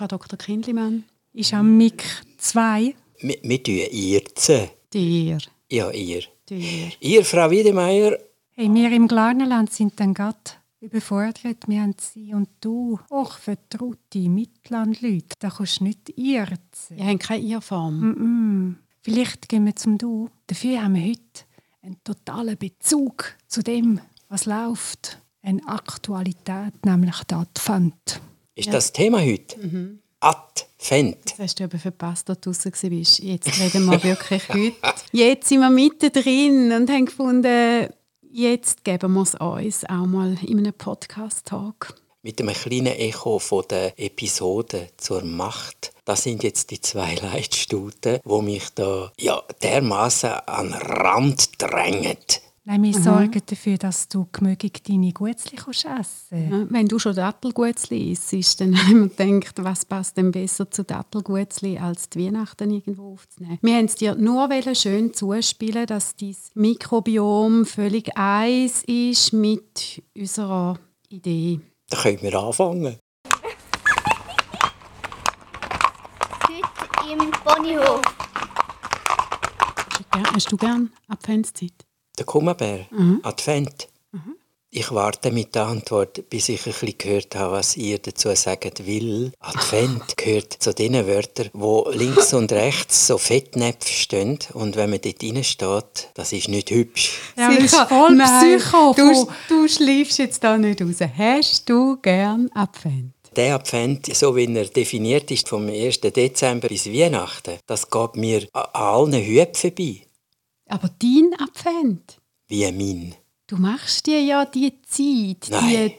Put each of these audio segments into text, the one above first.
Frau Dr. Kindlimann. Ist am MIG 2. Wir, wir tun ihr zu. Dir. Ja, ihr. Dir. Ihr, Frau Wiedemeyer, Hey, wir im Glarnerland sind dann gerade überfordert. Wir haben sie und du, auch vertraute Mittellandleute. Da kannst du nicht irzen. Ihr habt keine Irrform. Mm. Vielleicht gehen wir zum Du. Dafür haben wir heute einen totalen Bezug zu dem, was läuft. Eine Aktualität, nämlich der Advent. Ist das Thema heute? Advent. Das hast du aber verpasst, dass du draussen warst. Jetzt reden wir wirklich heute. Jetzt sind wir mittendrin und haben gefunden, jetzt geben wir es uns auch mal in einem Podcast-Talk. Mit einem kleinen Echo von der Episode zur Macht. Das sind jetzt die zwei Leitstuten, wo mich da ja, dermaßen an den Rand drängen. Nein, wir sorgen dafür, dass du gemöglich deine Gutzli kannst essen Ja, Wenn du schon Dattelgutzli isst, dann haben wir gedacht, was passt denn besser zu Dattelgutzli, als die Weihnachten irgendwo aufzunehmen. Wir haben es dir nur schön zuspielen, dass dein Mikrobiom völlig eins ist mit unserer Idee. Da können wir anfangen. Heute im Ponyhof. Hast du gern- Hast du gern Adventszeit? Der Kummerbär, Advent. Ich warte mit der Antwort, bis ich ein bisschen gehört habe, was ihr dazu sagt will. Advent gehört zu den Wörtern, wo links und rechts so Fettnäpfe stehen. Und wenn man dort reinsteht, das ist nicht hübsch. Ja, das ist voll Nein, Psycho. Du, du schläfst jetzt da nicht raus. Hast du gern Advent? Der Advent, so wie er definiert ist, vom 1. Dezember bis Weihnachten, das geht mir an allen Hüten vorbei. Aber dein Advent? Wie mein. Du machst dir ja die Zeit, Nein, die...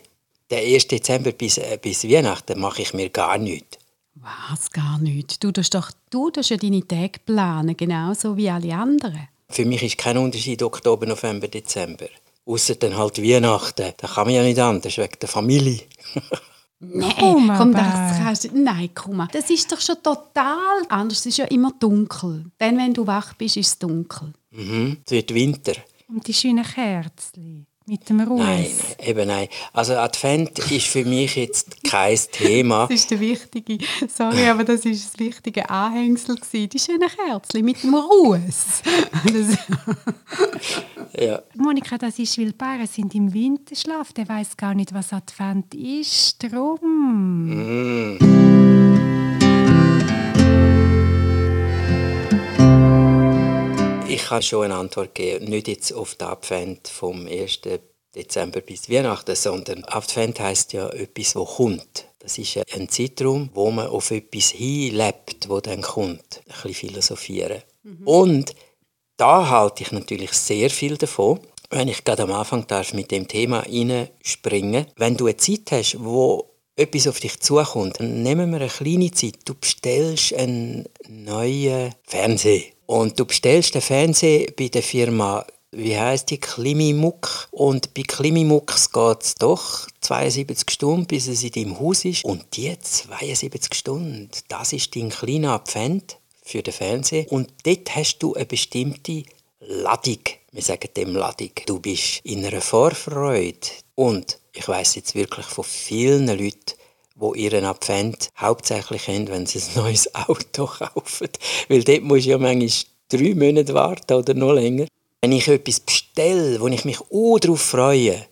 der 1. Dezember bis, äh, bis Weihnachten mache ich mir gar nichts. Was, gar nicht. Du tust doch du tust ja deine Tage planen, genauso wie alle anderen. Für mich ist kein Unterschied Oktober, November, Dezember. Ausser dann halt Weihnachten. Da kann man ja nicht anders, wegen der Familie. Nein, Komm, komm, das kannst du... Nein, komm mal. Das ist doch schon total anders. Es ist ja immer dunkel. Dann, wenn du wach bist, ist es dunkel. Mhm. Es wird Winter. Und die schönen Kerzen mit dem Ruß. Nein, eben nein. Also Advent ist für mich jetzt kein Thema. Das ist der wichtige... Sorry, aber das ist das wichtige Anhängsel gewesen. Die schönen Kerzen mit dem Ruß. Ja. Monika, das ist, weil Bären sind im Winterschlaf. Der weiß gar nicht, was Advent ist. Drum. Ich kann schon eine Antwort geben, nicht jetzt auf den Advent vom 1. Dezember bis Weihnachten, sondern Advent heißt ja etwas, wo kommt. Das ist ein Zeitraum, wo man auf etwas hinlebt, wo dann kommt. Ein bisschen philosophieren. Und da halte ich natürlich sehr viel davon, wenn ich gerade am Anfang darf mit dem Thema springen. Wenn du eine Zeit hast, wo etwas auf dich zukommt, dann nehmen wir eine kleine Zeit. Du bestellst einen neuen Fernseher. Und du bestellst den Fernseher bei der Firma, wie heißt die, Klimimuck. Und bei Klimimux geht es doch 72 Stunden, bis es in deinem Haus ist. Und die 72 Stunden, das ist dein kleiner Advent für den Fernseher. Und dort hast du eine bestimmte Ladung. Wir sagen dem Ladung. Du bist in einer Vorfreude. Und ich weiß jetzt wirklich von vielen Leuten, wo ihren Advent hauptsächlich haben, wenn sie ein neues Auto kaufen. Weil dort musst du ja manchmal drei Monate warten oder noch länger. Wenn ich etwas bestelle, wo ich mich auch darauf freue,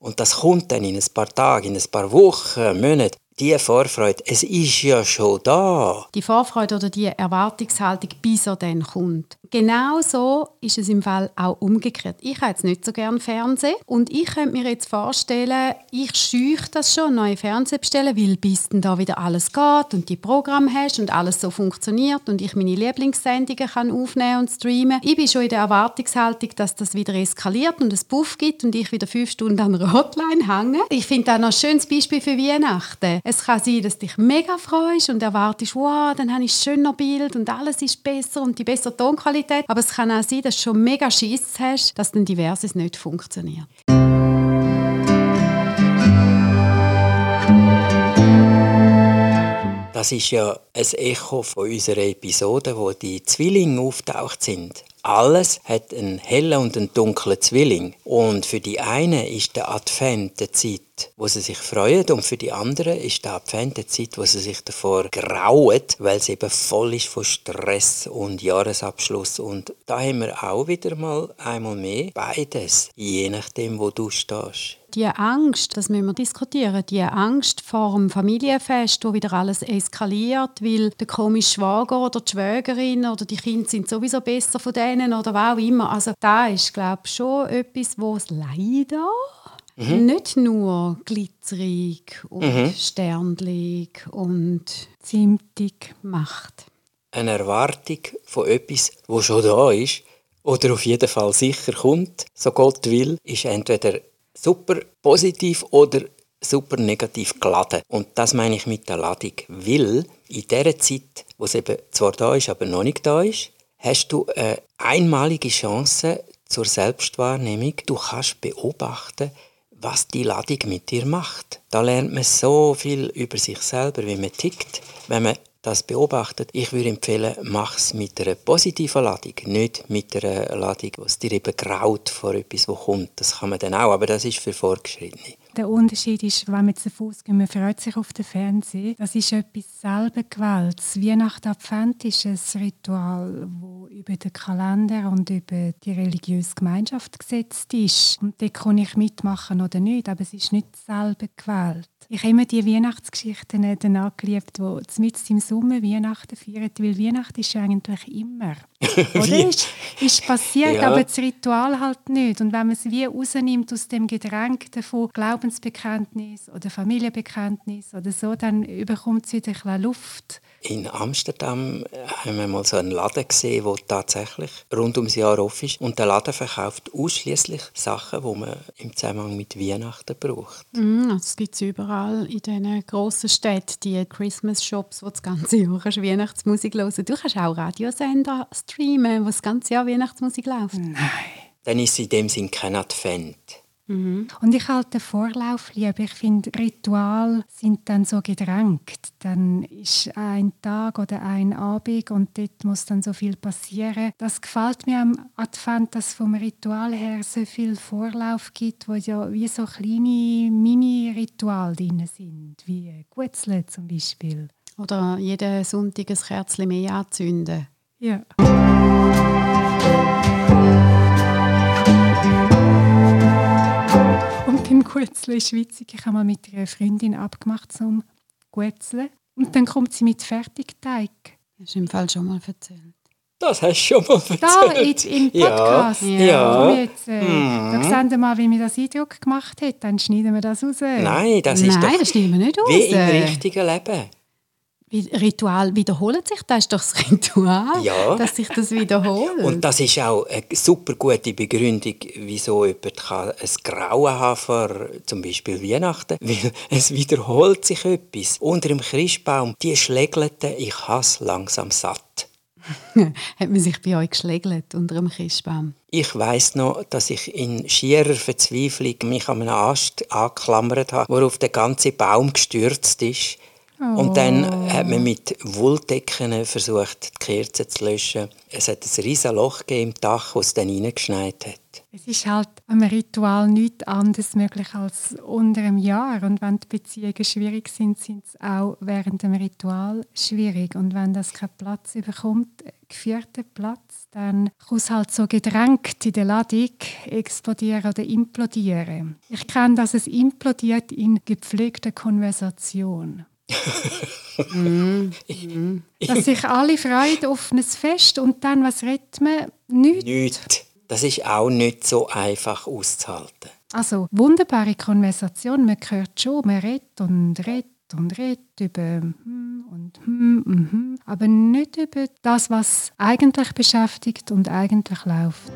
und das kommt dann in ein paar Tagen, in ein paar Wochen, Monaten, die Vorfreude, es ist ja schon da. die Vorfreude oder die Erwartungshaltung, bis er dann kommt. Genau so ist es im Fall auch umgekehrt. Ich habe jetzt nicht so gerne Fernsehen und ich könnte mir jetzt vorstellen, ich scheuche das schon, neue Fernsehen bestellen, weil bis dann da wieder alles geht und die Programme hast und alles so funktioniert und ich meine Lieblingssendungen kann aufnehmen und streamen. Ich bin schon in der Erwartungshaltung, dass das wieder eskaliert und es Puff gibt und ich wieder fünf Stunden an einer Hotline hänge. Ich finde das noch ein schönes Beispiel für Weihnachten. Es kann sein, dass dich mega freust und erwartest, wow, dann habe ich ein schöner Bild und alles ist besser und die bessere Tonqualität. Aber es kann auch sein, dass du schon mega Schiss hast, dass dann diverses nicht funktioniert. Das ist ja ein Echo von unserer Episode, wo die Zwillinge auftaucht sind. Alles hat einen hellen und einen dunklen Zwilling. Und für die einen ist der Advent die Zeit, Zeit, wo sie sich freuen. Und für die anderen ist der Advent eine Zeit, wo sie sich davor grauen, weil es eben voll ist von Stress und Jahresabschluss. Und da haben wir auch wieder mal einmal mehr beides, je nachdem, wo du stehst. Die Angst, das müssen wir diskutieren, die Angst vor dem Familienfest, wo wieder alles eskaliert, weil der komische Schwager oder die Schwägerin oder die Kinder sind sowieso besser von denen oder was auch immer. Also da ist, glaube ich, schon etwas, wo es leider mhm. nicht nur glitzerig und mhm. sternlig und zimtig macht. Eine Erwartung von etwas, wo schon da ist, oder auf jeden Fall sicher kommt, so Gott will, ist entweder super positiv oder super negativ geladen. Und das meine ich mit der Ladung. Weil in dieser Zeit, wo es eben zwar da ist, aber noch nicht da ist, hast du eine einmalige Chance zur Selbstwahrnehmung. Du kannst beobachten, was die Ladung mit dir macht. Da lernt man so viel über sich selber, wie man tickt, wenn man das beobachtet. Ich würde empfehlen, mach es mit einer positiven Ladung, nicht mit einer Ladung, was dir eben graut vor etwas, was kommt. Das kann man dann auch, aber das ist für Fortgeschrittene. Der Unterschied ist, wenn man zu Fuß geht, man freut sich auf den Fernsehen. Das ist etwas selber gewähltes. Weihnachten Advent ist ein Ritual, wo über den Kalender und über die religiöse Gemeinschaft gesetzt ist. Und da kann ich mitmachen oder nicht, aber es ist nicht selber gewählt. Ich habe immer die Weihnachtsgeschichten danach geliebt, die mit im Sommer Weihnachten feiern, weil Weihnachten ist ja eigentlich immer. Oder? ist, ist passiert, ja. aber das Ritual halt nicht. Und wenn man es wie rausnimmt aus dem Getränk von Glaubensbekenntnis oder Familienbekenntnis oder so, dann überkommt es wieder ein Luft. In Amsterdam haben wir mal so einen Laden gesehen, der tatsächlich rund ums Jahr offen ist. Und der Laden verkauft ausschließlich Sachen, die man im Zusammenhang mit Weihnachten braucht. Mm, das gibt es überall in diesen grossen Städten, die Christmas-Shops, wo das ganze Jahr Weihnachtsmusik hören Du kannst auch Radiosender streamen, wo das ganze Jahr Weihnachtsmusik läuft. Nein. Dann ist es in dem Sinn kein Advent. Mhm. Und ich halte den Vorlauf lieber. Ich finde, Ritual sind dann so gedrängt. Dann ist ein Tag oder ein Abend und dort muss dann so viel passieren. Das gefällt mir am Advent, dass vom Ritual her so viel Vorlauf gibt, wo ja wie so kleine Mini-Rituale drin sind, wie Gutzle zum Beispiel. Oder jeden Sonntag ein Kerzchen mehr anzünden. Ja. Beim Guetzle ist witzig. Ich habe mal mit einer Freundin abgemacht zum Guetzle. Und dann kommt sie mit Fertigteig. Das hast du im Fall schon mal erzählt. Das hast du schon mal erzählt. Da, im Podcast. Ja. ja. Jetzt, äh, mm. Da sehen wir mal, wie mir das Eindruck gemacht hat. Dann schneiden wir das raus. Nein, das ist Nein, doch das schneiden wir nicht raus. wie im richtigen Leben. Ritual wiederholt sich, das ist doch das Ritual, ja. dass sich das wiederholt. Und das ist auch eine super gute Begründung, wieso jemand kann ein Grauen haben vor zum Beispiel Weihnachten, weil es wiederholt sich etwas. Unter dem Christbaum, die Schlägelten, ich hasse langsam satt. Hat man sich bei euch geschlägelt unter dem Christbaum? Ich weiß noch, dass ich in schierer Verzweiflung mich an einen Ast angeklammert habe, worauf der ganze Baum gestürzt ist und dann hat man mit Wolldecken versucht, die Kerzen zu löschen. Es hat ein riesiges Loch im Dach, das es dann reingeschneit hat. Es ist halt am Ritual nichts anderes möglich als unter einem Jahr. Und wenn die Beziehungen schwierig sind, sind sie auch während dem Ritual schwierig. Und wenn das keinen Platz bekommt, geführten Platz, dann kann es halt so gedrängt in der Ladung explodieren oder implodieren. Ich kenne, dass es implodiert in gepflegter Konversation. Dass sich alle freuen auf ein Fest und dann, was redet man? Nichts. Nichts. Das ist auch nicht so einfach auszuhalten. Also, wunderbare Konversation. Man hört schon, man redet und redet und redet über hm und hm und hm, aber nicht über das, was eigentlich beschäftigt und eigentlich läuft.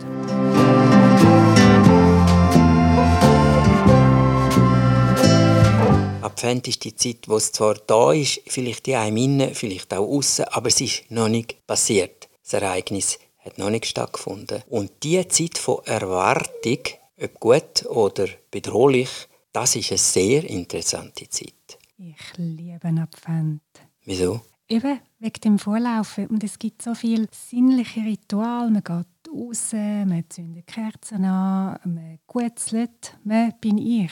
Advent ist die Zeit, wo es zwar da ist, vielleicht in einem innen, vielleicht auch außen, aber es ist noch nicht passiert. Das Ereignis hat noch nicht stattgefunden. Und diese Zeit von Erwartung, ob gut oder bedrohlich, das ist eine sehr interessante Zeit. Ich liebe einen Advent. Wieso? Eben, wegen dem Vorlaufen. Und es gibt so viele sinnliche Rituale. Man geht raus, man zündet Kerzen an, man gutzelt. Man bin ich.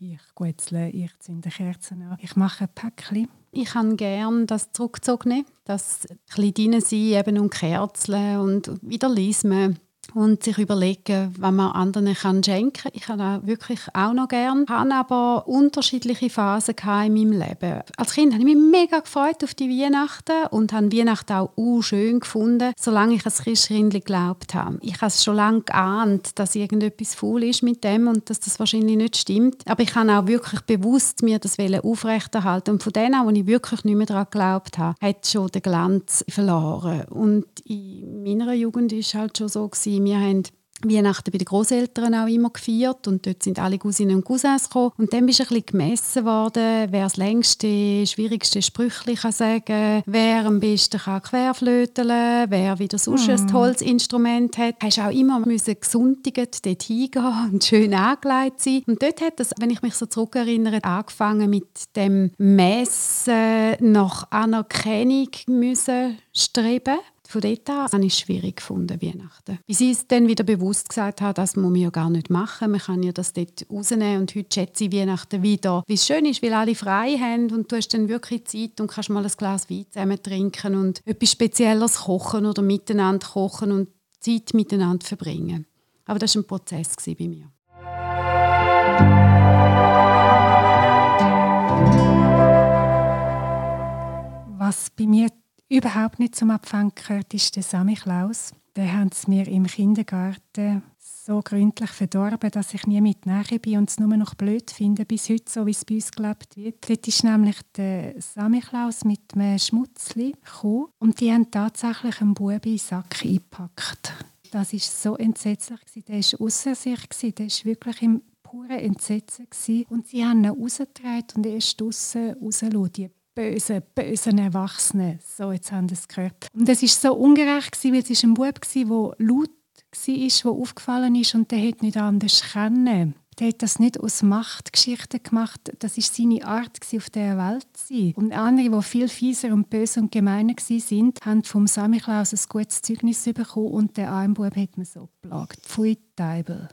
Ich gutzle, ich zünde Kerzen an, ich mache Päckchen. Ich habe gerne das Zurückzogene, das kleine sein, eben um Kerzen und wieder lesen und sich überlegen, was man anderen kann schenken kann. Ich habe das wirklich auch noch gern. Ich hatte aber unterschiedliche Phasen in meinem Leben. Als Kind habe ich mich mega gefreut auf die Weihnachten und habe Weihnachten auch schön gefunden, solange ich als Christkind geglaubt habe. Ich habe es schon lange geahnt, dass irgendetwas faul ist mit dem und dass das wahrscheinlich nicht stimmt. Aber ich habe auch wirklich bewusst mir das aufrechterhalten. Und von denen, wo ich wirklich nicht mehr daran geglaubt habe, hat schon den Glanz verloren. Und in meiner Jugend war es halt schon so, gewesen, wir haben Weihnachten bei den Großeltern auch immer gefeiert und dort sind alle Cousinen und Cousins gekommen. Und dann bist du ein bisschen gemessen worden, wer das längste, schwierigste Sprüchli kann sagen, wer am besten kann querflöteln, wer wieder sonst mm. ein Holzinstrument hat. Du musst auch immer müssen dort hingehen und schön angelegt sein. Und dort hat es, wenn ich mich so zurückerinnere, angefangen mit dem Messen nach Anerkennung müssen streben von dort an habe ich es schwierig gefunden, Weihnachten. Bis ich es dann wieder bewusst gesagt habe, das muss man ja gar nicht machen. Man kann ja das dort rausnehmen und heute schätze ich Weihnachten wieder. Wie schön ist, weil alle frei haben und du hast dann wirklich Zeit und kannst mal ein Glas Wein zusammen trinken und etwas Spezielles kochen oder miteinander kochen und Zeit miteinander verbringen. Aber das war ein Prozess bei mir. Was bei mir überhaupt nicht zum Abfang gehört, ist der Samichlaus. Den haben sie mir im Kindergarten so gründlich verdorben, dass ich nie mit nachher bin und es nur noch blöd finde, bis heute, so wie es bei uns gelebt wird. Dort ist nämlich der Samichlaus mit einem Schmutzli und die haben tatsächlich einen Buben in den Sack eingepackt. Das war so entsetzlich. Der war außer sich, der war wirklich im puren Entsetzen. Und sie haben ihn rausgetragen und er ist draussen rausgelassen. Bösen, bösen Erwachsenen. So, jetzt haben sie es gehört. Und es war so ungerecht, weil es ein Bub war, der laut war, der aufgefallen ist und der hat nicht anders kennen. Der hat das nicht aus Machtgeschichten gemacht. Das ist seine Art, auf der Welt zu sein. Und andere, die viel fieser und böser und gemeiner waren, haben vom Samichlaus ein gutes Zeugnis bekommen und der arme Bub hat man so geplagt. Pfui Teibel.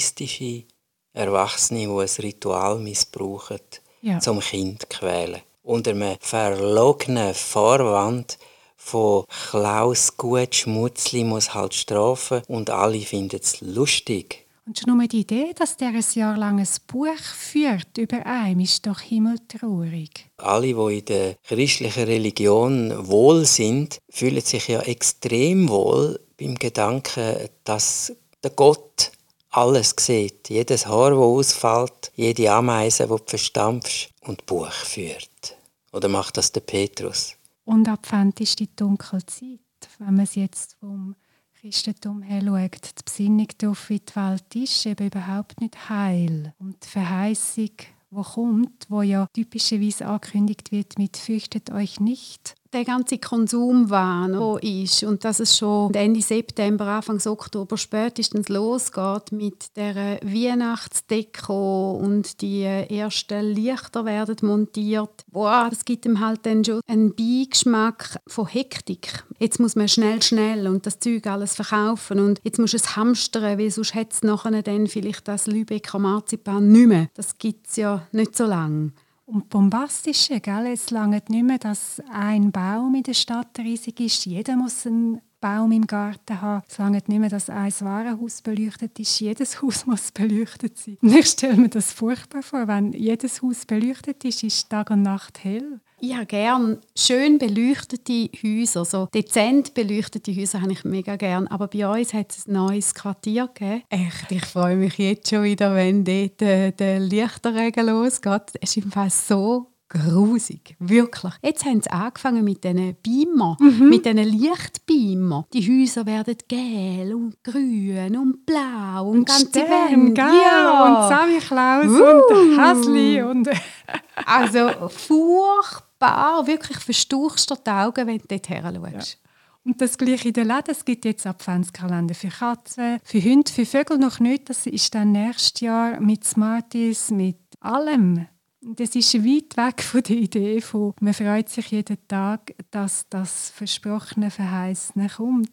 Sadistische Erwachsene, die ein Ritual missbrauchen, ja. zum Kind quälen. Unter einem verlogenen Vorwand von Klaus gut Schmutzli muss halt strafen und alle finden es lustig. Und schon nur die Idee, dass der ein Jahr lang ein Buch führt über einen, ist doch himmeltraurig. Alle, die in der christlichen Religion wohl sind, fühlen sich ja extrem wohl beim Gedanken, dass der Gott alles sieht, jedes Haar, das ausfällt, jede Ameise, die du verstampfst und Buch führt. Oder macht das der Petrus? Und Advent ist die dunkle Zeit. Wenn man es jetzt vom Christentum her schaut, die Besinnung darauf, wie die Welt ist, eben überhaupt nicht heil. Und die Verheißung, die kommt, wo ja typischerweise angekündigt wird mit «Fürchtet euch nicht», der ganze Konsumwahn, der ist und dass es schon Ende September, Anfang Oktober spätestens losgeht mit der Weihnachtsdeko und die ersten Lichter werden montiert. Boah, das gibt ihm halt dann schon einen Beigeschmack von Hektik. Jetzt muss man schnell, schnell und das Zeug alles verkaufen und jetzt muss es hamstern, weil sonst hat es nachher dann vielleicht das Lübecker Marzipan nicht mehr. Das gibt es ja nicht so lange. Und bombastische, gell? es lange nicht mehr, dass ein Baum in der Stadt riesig ist. Jeder muss einen Baum im Garten haben. Es lange nicht mehr, dass ein Warenhaus beleuchtet ist. Jedes Haus muss beleuchtet sein. Und ich stelle mir das furchtbar vor, wenn jedes Haus beleuchtet ist, ist Tag und Nacht hell. Ich habe gerne schön beleuchtete Häuser, so dezent beleuchtete Häuser habe ich mega gerne. Aber bei uns hat es ein neues Quartier gegeben. Echt, ich freue mich jetzt schon wieder, wenn dort der, der Lichterregen losgeht. Es ist im Fall so grusig, wirklich. Jetzt haben sie angefangen mit diesen Beamer, mhm. mit diesen Lichtbeamer. Die Häuser werden gelb und grün und blau und, und ganze Wände. Ja. und Sammy Klaus uh. und Hasli und also furchtbar bar, wirklich verstuchst die Augen, wenn du dort her schaust. Ja. Und das gleiche in den Läden. Es gibt jetzt Adventskalender für Katzen, für Hunde, für Vögel noch nicht. Das ist dann nächstes Jahr mit Smarties, mit allem. Das ist weit weg von der Idee von, man freut sich jeden Tag, dass das versprochene Verheißene kommt.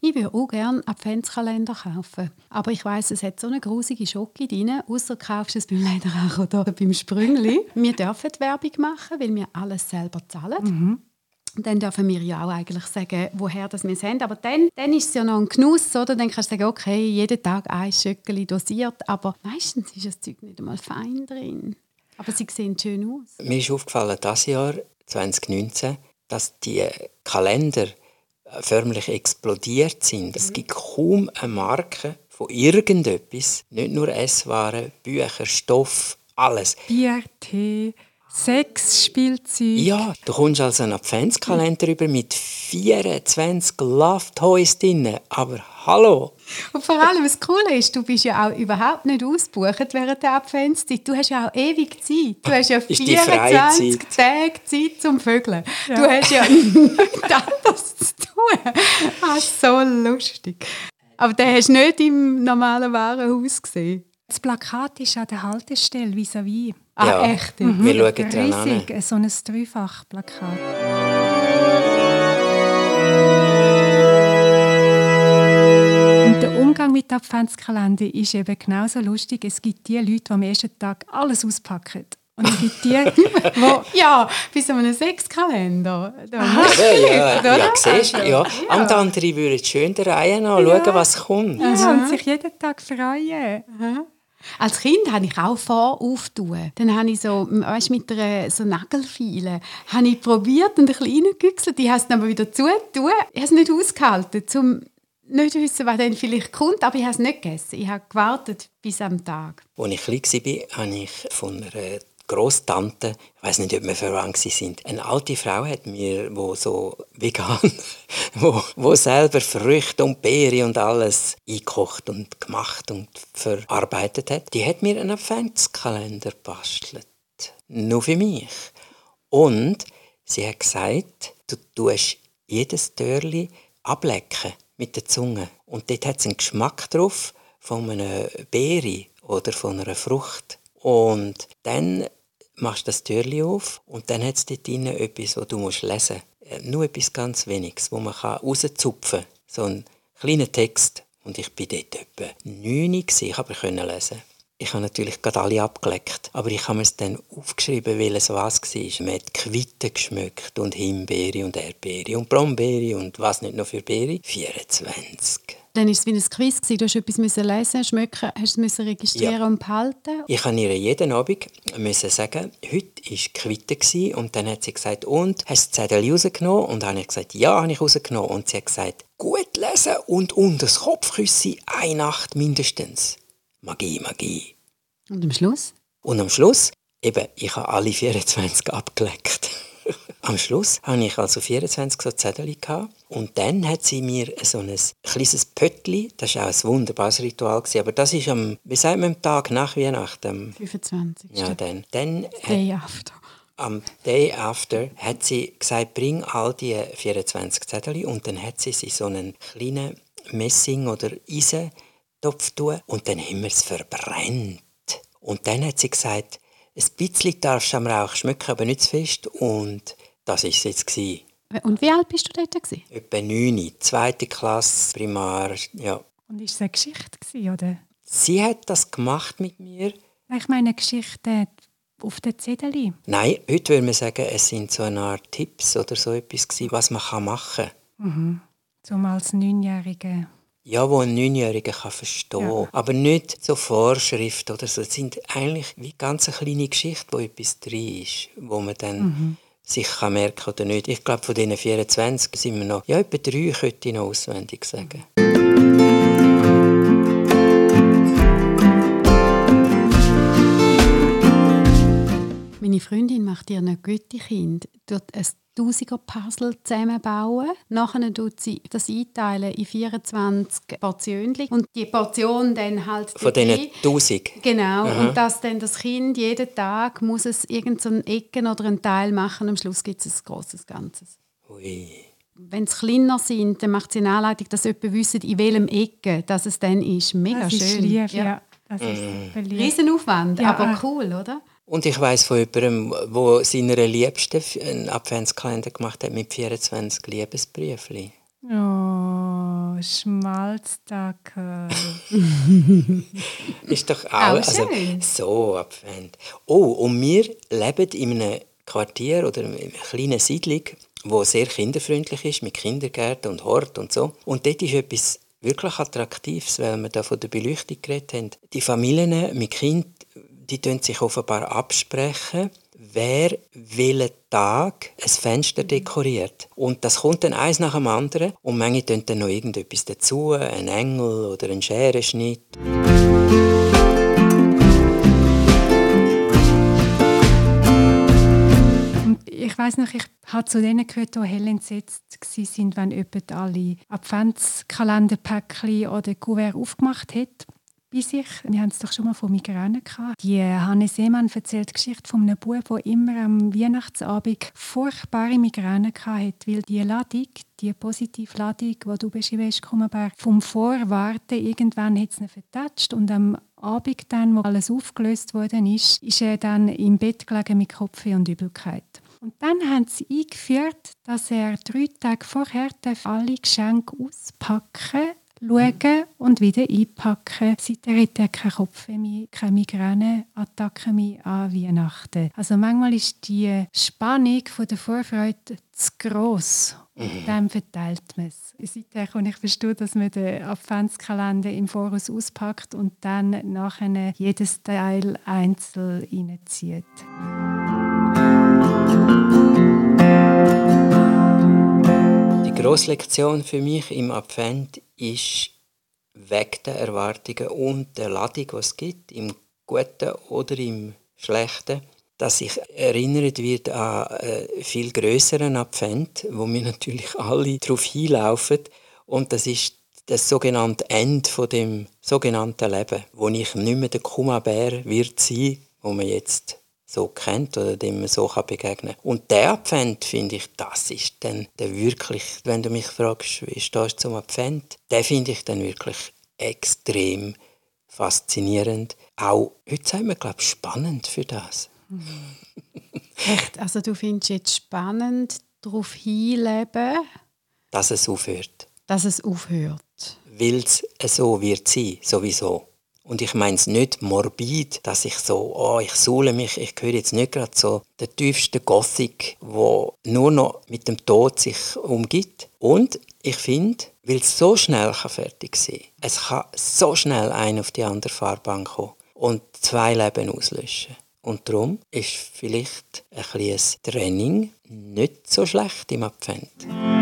Ich würde auch gerne Adventskalender kaufen. Aber ich weiss, es hat so eine grusige Schocke drin. Außer kaufst du es beim Lederach oder beim Sprüngli. wir dürfen Werbung machen, weil wir alles selber zahlen. Mhm. Dann dürfen wir ja auch eigentlich sagen, woher das wir es haben. Aber dann, dann ist es ja noch ein Genuss. Oder? Dann kannst du sagen, okay, jeden Tag ein Schöckeli dosiert. Aber meistens ist das Zeug nicht einmal fein drin. Aber sie sehen schön aus. Mir ist aufgefallen, dieses Jahr, 2019, dass die Kalender förmlich explodiert sind. Es gibt kaum eine Marke von irgendetwas, nicht nur Esswaren, Bücher, Stoff, alles. Bier, Tee, Sexspielzeug. Ja, du kommst also einen Adventskalender über mit 24 Love Toys drin. Aber hallo! Und vor allem, das Coole ist, du bist ja auch überhaupt nicht ausgebucht während der Adventszeit. Du hast ja auch ewig Zeit. Du hast ja 24 Tage Zeit zum Vögeln. Ja. Du hast ja nichts anderes zu tun. Das ist so lustig. Aber den hast du nicht im normalen Warenhaus gesehen. Das Plakat ist an der Haltestelle vis-à-vis. -vis. Ah, ja. echt? Mhm. Wir schauen Riesig, so ein Dreifach-Plakat. Und der Umgang mit Adventskalender ist eben genauso lustig. Es gibt die Leute, die am ersten Tag alles auspacken. Und es gibt die, wo, ja, bei so einem Sechskalender. Ja, ja, ja, ja, siehst, ja. ja. Und andere würden schön der Reihe nach schauen, was kommt. Ja, und sich jeden Tag freuen. Aha. Als Kind habe ich auch voraufgetan. Dann habe ich so, weißt, mit einer so Nagelfeile habe ich probiert und ein bisschen reingegüchselt. Ich habe es aber wieder zugetan. Ich habe es nicht ausgehalten, um nicht zu wissen, was dann vielleicht kommt, aber ich habe es nicht gegessen. Ich habe gewartet bis am Tag. Als ich klein war, habe ich von einer Großtante, ich weiß nicht, ob wir verwandt sind, eine alte Frau hat mir, wo so vegan, wo, wo selber Früchte und Beeren und alles eingekocht und gemacht und verarbeitet hat, die hat mir einen Adventskalender bastelt, nur für mich. Und sie hat gesagt, du tust jedes Törli ablecken mit der Zunge und dort hat es einen Geschmack drauf von einer Beere oder von einer Frucht. Und dann machst das Türchen auf und dann hat es dort drin etwas, was du musst lesen musst. Äh, nur etwas ganz Weniges, wo man rauszupfen kann. So ein kleiner Text. Und ich war dort etwa neun, ich aber können lesen. Ich habe natürlich gerade alle abgeleckt, aber ich habe es dann aufgeschrieben, weil es was war. Man hat Quitten geschmückt und Himbeere und Erdbeere und Brombeere und was nicht noch für Beere. 24. Dann war es wie ein Quiz. Du musst etwas lesen, schmecken, hast es registrieren ja. und behalten. Ich musste ihr jeden Abend müssen sagen, heute war Quitte und dann hat sie gesagt, und, hast du das Zettel rausgenommen? Und dann habe ich gesagt, ja, habe ich rausgenommen. Und sie hat gesagt, gut lesen und unter das Kopfküsse eine Nacht mindestens. Magie, Magie. Und am Schluss? Und am Schluss, eben, ich habe alle 24 abgeleckt. Am Schluss hatte ich also 24 so Zettel und dann hat sie mir so ein kleines Pöttli, das war auch ein wunderbares Ritual, aber das ist am, wie sagt man, am Tag nach Weihnachten. 25. Ja, dann. dann Day after. Am Day after hat sie gesagt, bring all die 24 Zettel und dann hat sie sie so einen kleinen Messing- oder Eisentopf tun und dann haben wir es verbrennt. Und dann hat sie gesagt, ein bisschen darfst du am Rauch schmecken, aber nicht zu fest. Und das war es jetzt. Gewesen. Und wie alt bist du dort? Gewesen? Etwa neun, zweite Klasse, Primar, ja. Und war es eine Geschichte, gewesen, oder? Sie hat das gemacht mit mir. Ich meine, Geschichte auf der Zettel? Nein, heute würde man sagen, es sind so eine Art Tipps oder so etwas gewesen, was man machen kann. Mhm. Zum als Neunjährige. Ja, wo ein Neunjähriger kann verstehen kann. Ja. Aber nicht so Vorschriften oder so. Es sind eigentlich wie ganz eine kleine Geschichte, wo etwas drin ist, wo man dann mhm. Sich kann merken oder nicht. Ich glaube, von diesen 24 sind wir noch, ja, etwa drei könnte ich noch auswendig sagen. Meine Freundin macht ihr ein Göttikind durch ein Tausiger-Puzzle zusammenbauen. Nachher tut sie das einteilen in 24 Portionen und die Portion dann halt... Von diesen 1000? Genau. Aha. Und dass dann das Kind jeden Tag muss es irgendeinen Ecken oder einen Teil machen. Am Schluss gibt es ein grosses Ganzes. Ui. Wenn es kleiner sind, dann macht sie eine Anleitung, dass jemand wissen, in welchem Ecke es dann ist. Mega das schön. Ist lieb, ja. ja. Das ist mm. Riesenaufwand, ja, aber cool, oder? Und ich weiß von jemandem, der seiner Liebsten einen Adventskalender gemacht hat mit 24 Liebesbriefchen. Oh, Schmalzdackel. ist doch auch, auch also, so Advent. Oh, und wir leben in einem Quartier oder in einer kleinen Siedlung, wo sehr kinderfreundlich ist, mit Kindergärten und Hort und so. Und dort ist etwas wirklich Attraktives, weil wir da von der Beleuchtung geredet haben. Die Familien mit Kind, die sich offenbar absprechen, wer welchen Tag ein Fenster dekoriert. Und das kommt dann eins nach dem anderen und manche tun dann noch irgendetwas dazu, ein Engel oder ein Scherenschnitt. ich weiß noch, ich habe zu denen gehört, die hell entsetzt waren, wenn jemand alle Adventskalenderpäckchen oder Kuvert aufgemacht hat bei sich. Wir haben es doch schon mal von Migräne gehabt. Die Hanne Seemann erzählt die Geschichte von einem Bub, der immer am Weihnachtsabend furchtbare Migräne hatte, weil die Ladung, die positive Ladung, die du beschrieben hast, vom Vorwarten, irgendwann hat es ihn vertatscht und am Abend dann, wo alles aufgelöst worden ist, ist er dann im Bett gelegen mit Kopfweh und Übelkeit. Und dann haben sie eingeführt, dass er drei Tage vorher alle Geschenke auspacken schauen und wieder einpacken. Seither hat er keine Kopfweh mehr, keine Migräneattacken mehr an Weihnachten. Also manchmal ist die Spannung von der Vorfreude zu gross. Und mhm. dann verteilt man es. Seither kann ich verstehen, dass man den Adventskalender im Voraus auspackt und dann nachher jedes Teil einzeln reinzieht. Die grosse Lektion für mich im Advent ist weg der Erwartungen und der Ladung, die es gibt, im Guten oder im Schlechten, dass ich erinnert wird an einen viel größeren Advent, wo wir natürlich alle darauf hinlaufen. Und das ist das sogenannte Ende von dem sogenannten Leben, wo ich nicht mehr der Kumabär wird sein, wo man jetzt so kennt oder dem man so kann begegnen kann. Und der Advent, finde ich, das ist dann der wirklich, wenn du mich fragst, wie stehst du zum Advent, der finde ich dann wirklich extrem faszinierend. Auch, heute sagen wir, glaube ich, spannend für das. Mhm. Echt? Also du findest jetzt spannend, darauf hinleben? Dass es aufhört. Dass es aufhört. Weil es so wird sein, sowieso. Und ich meine es nicht morbid, dass ich so, oh, ich suhle mich, ich gehöre jetzt nicht gerade so der tiefste Gothic, wo nur noch mit dem Tod sich umgibt. Und ich finde, weil es so schnell kann fertig sein kann, es kann so schnell ein auf die andere Fahrbahn kommen und zwei Leben auslöschen. Und darum ist vielleicht ein kleines Training nicht so schlecht im Advent.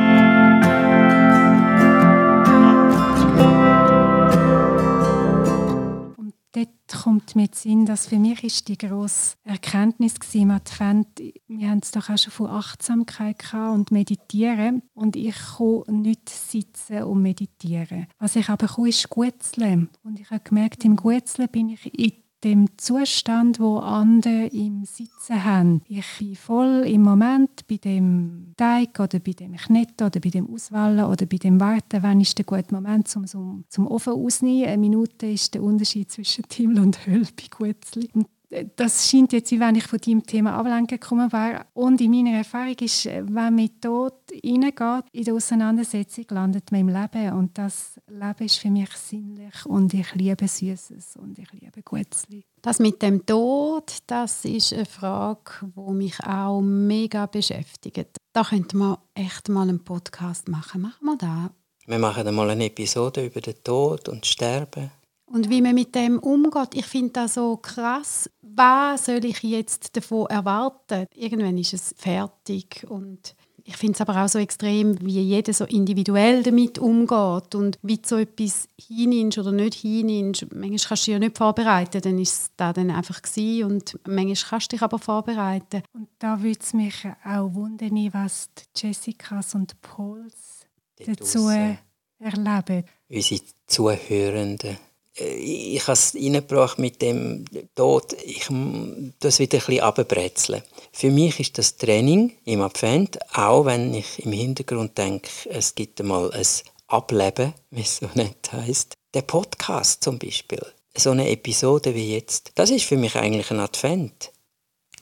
Kommt mir Sinn, dass für mich ist die grosse Erkenntnis im Advent, wir haben es doch auch schon von Achtsamkeit und Meditieren und ich kann nicht sitzen und meditieren. Was ich aber kann, ist Gutzeln. Und ich habe gemerkt, im Gutzeln bin ich in dem Zustand, wo andere im Sitzen haben. Ich bin voll im Moment bei dem Teig oder bei dem Kneten oder bei dem Auswählen oder bei dem Warten. Wann ist der gute Moment zum, zum, zum Ofen ausnehmen? Eine Minute ist der Unterschied zwischen Himmel und Hölle bei Gutzli. Und das scheint jetzt, wie wenn ich von diesem Thema ablenken gekommen wäre. Und in meiner Erfahrung ist, wenn man mit Tod reingeht, in die Auseinandersetzung, landet man im Leben. Und das Leben ist für mich sinnlich und ich liebe Süßes und ich liebe Gutzli. Das mit dem Tod, das ist eine Frage, die mich auch mega beschäftigt. Da könnte man echt mal einen Podcast machen. Machen wir das? Wir machen mal eine Episode über den Tod und Sterben. Und wie man mit dem umgeht, ich finde das so krass. Was soll ich jetzt davon erwarten? Irgendwann ist es fertig und ich finde es aber auch so extrem, wie jeder so individuell damit umgeht und wie du so etwas hinnimmst oder nicht hinnimmst. Manchmal kannst du dich ja nicht vorbereiten, dann ist es da dann einfach gewesen und manchmal kannst du dich aber vorbereiten. Und da würde es mich auch wundern, was die Jessicas und Pauls dazu erleben. Unsere Zuhörenden ich habe es reingebracht mit dem Tod, ich das wieder ein bisschen runterbrezeln. Für mich ist das Training im Advent, auch wenn ich im Hintergrund denke, es gibt einmal ein Ableben, wie es so nicht heisst. Der Podcast zum Beispiel, so eine Episode wie jetzt, das ist für mich eigentlich ein Advent.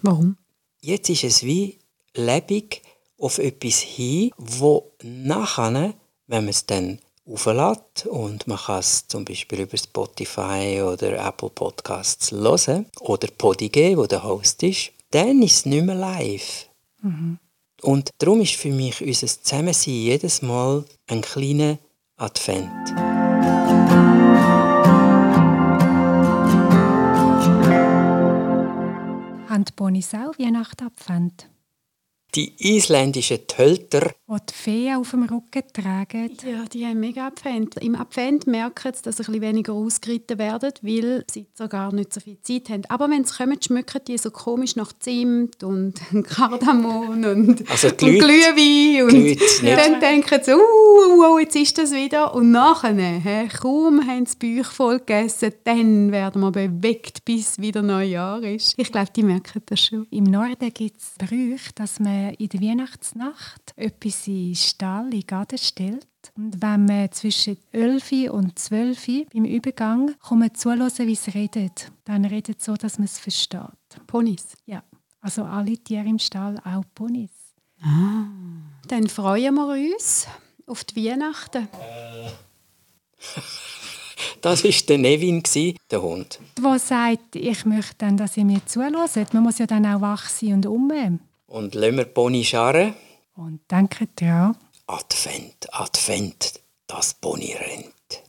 Warum? Jetzt ist es wie lebendig auf etwas hin, wo nachher, wenn man es dann auflädt und man kann es zum Beispiel über Spotify oder Apple Podcasts hören oder Podige, wo der Host ist, dann ist es nicht mehr live. Mhm. Und darum ist für mich unser Zusammensein jedes Mal ein kleiner Advent. Haben die Bonis auch Weihnachtsadvent? Die isländischen Tölter. Die die Feen auf dem Rücken tragen. Ja, die haben mega Advent. Im Advent merken sie, dass sie ein bisschen weniger ausgeritten werden, weil sie sogar nicht so viel Zeit haben. Aber wenn sie kommen, schmücken die so komisch nach Zimt und Kardamom und, also und Glühwein. Und Leute, dann denken sie, uh, uh, uh, jetzt ist das wieder. Und nachher, he, kaum haben sie Bauch voll gegessen, dann werden wir bewegt, bis wieder Neujahr ist. Ich glaube, die merken das schon. Im Norden gibt es Brüche, dass man in der Weihnachtsnacht etwas in Stall, in den Garten stellt. Und wenn man zwischen 11 und 12 beim Übergang kommt zuhören, wie sie reden, dann redet so, dass man es versteht. Ponys? Ja. Also alle Tiere im Stall, auch Ponys. Ah. Dann freuen wir uns auf die Weihnachten. Das war der Nevin, der Hund. Der sagt, ich möchte dann, dass ihr mir zuhört. Man muss ja dann auch wach sein und um. Und lassen wir Pony scharen. Und danke dir auch. Advent, Advent, das Boni rennt.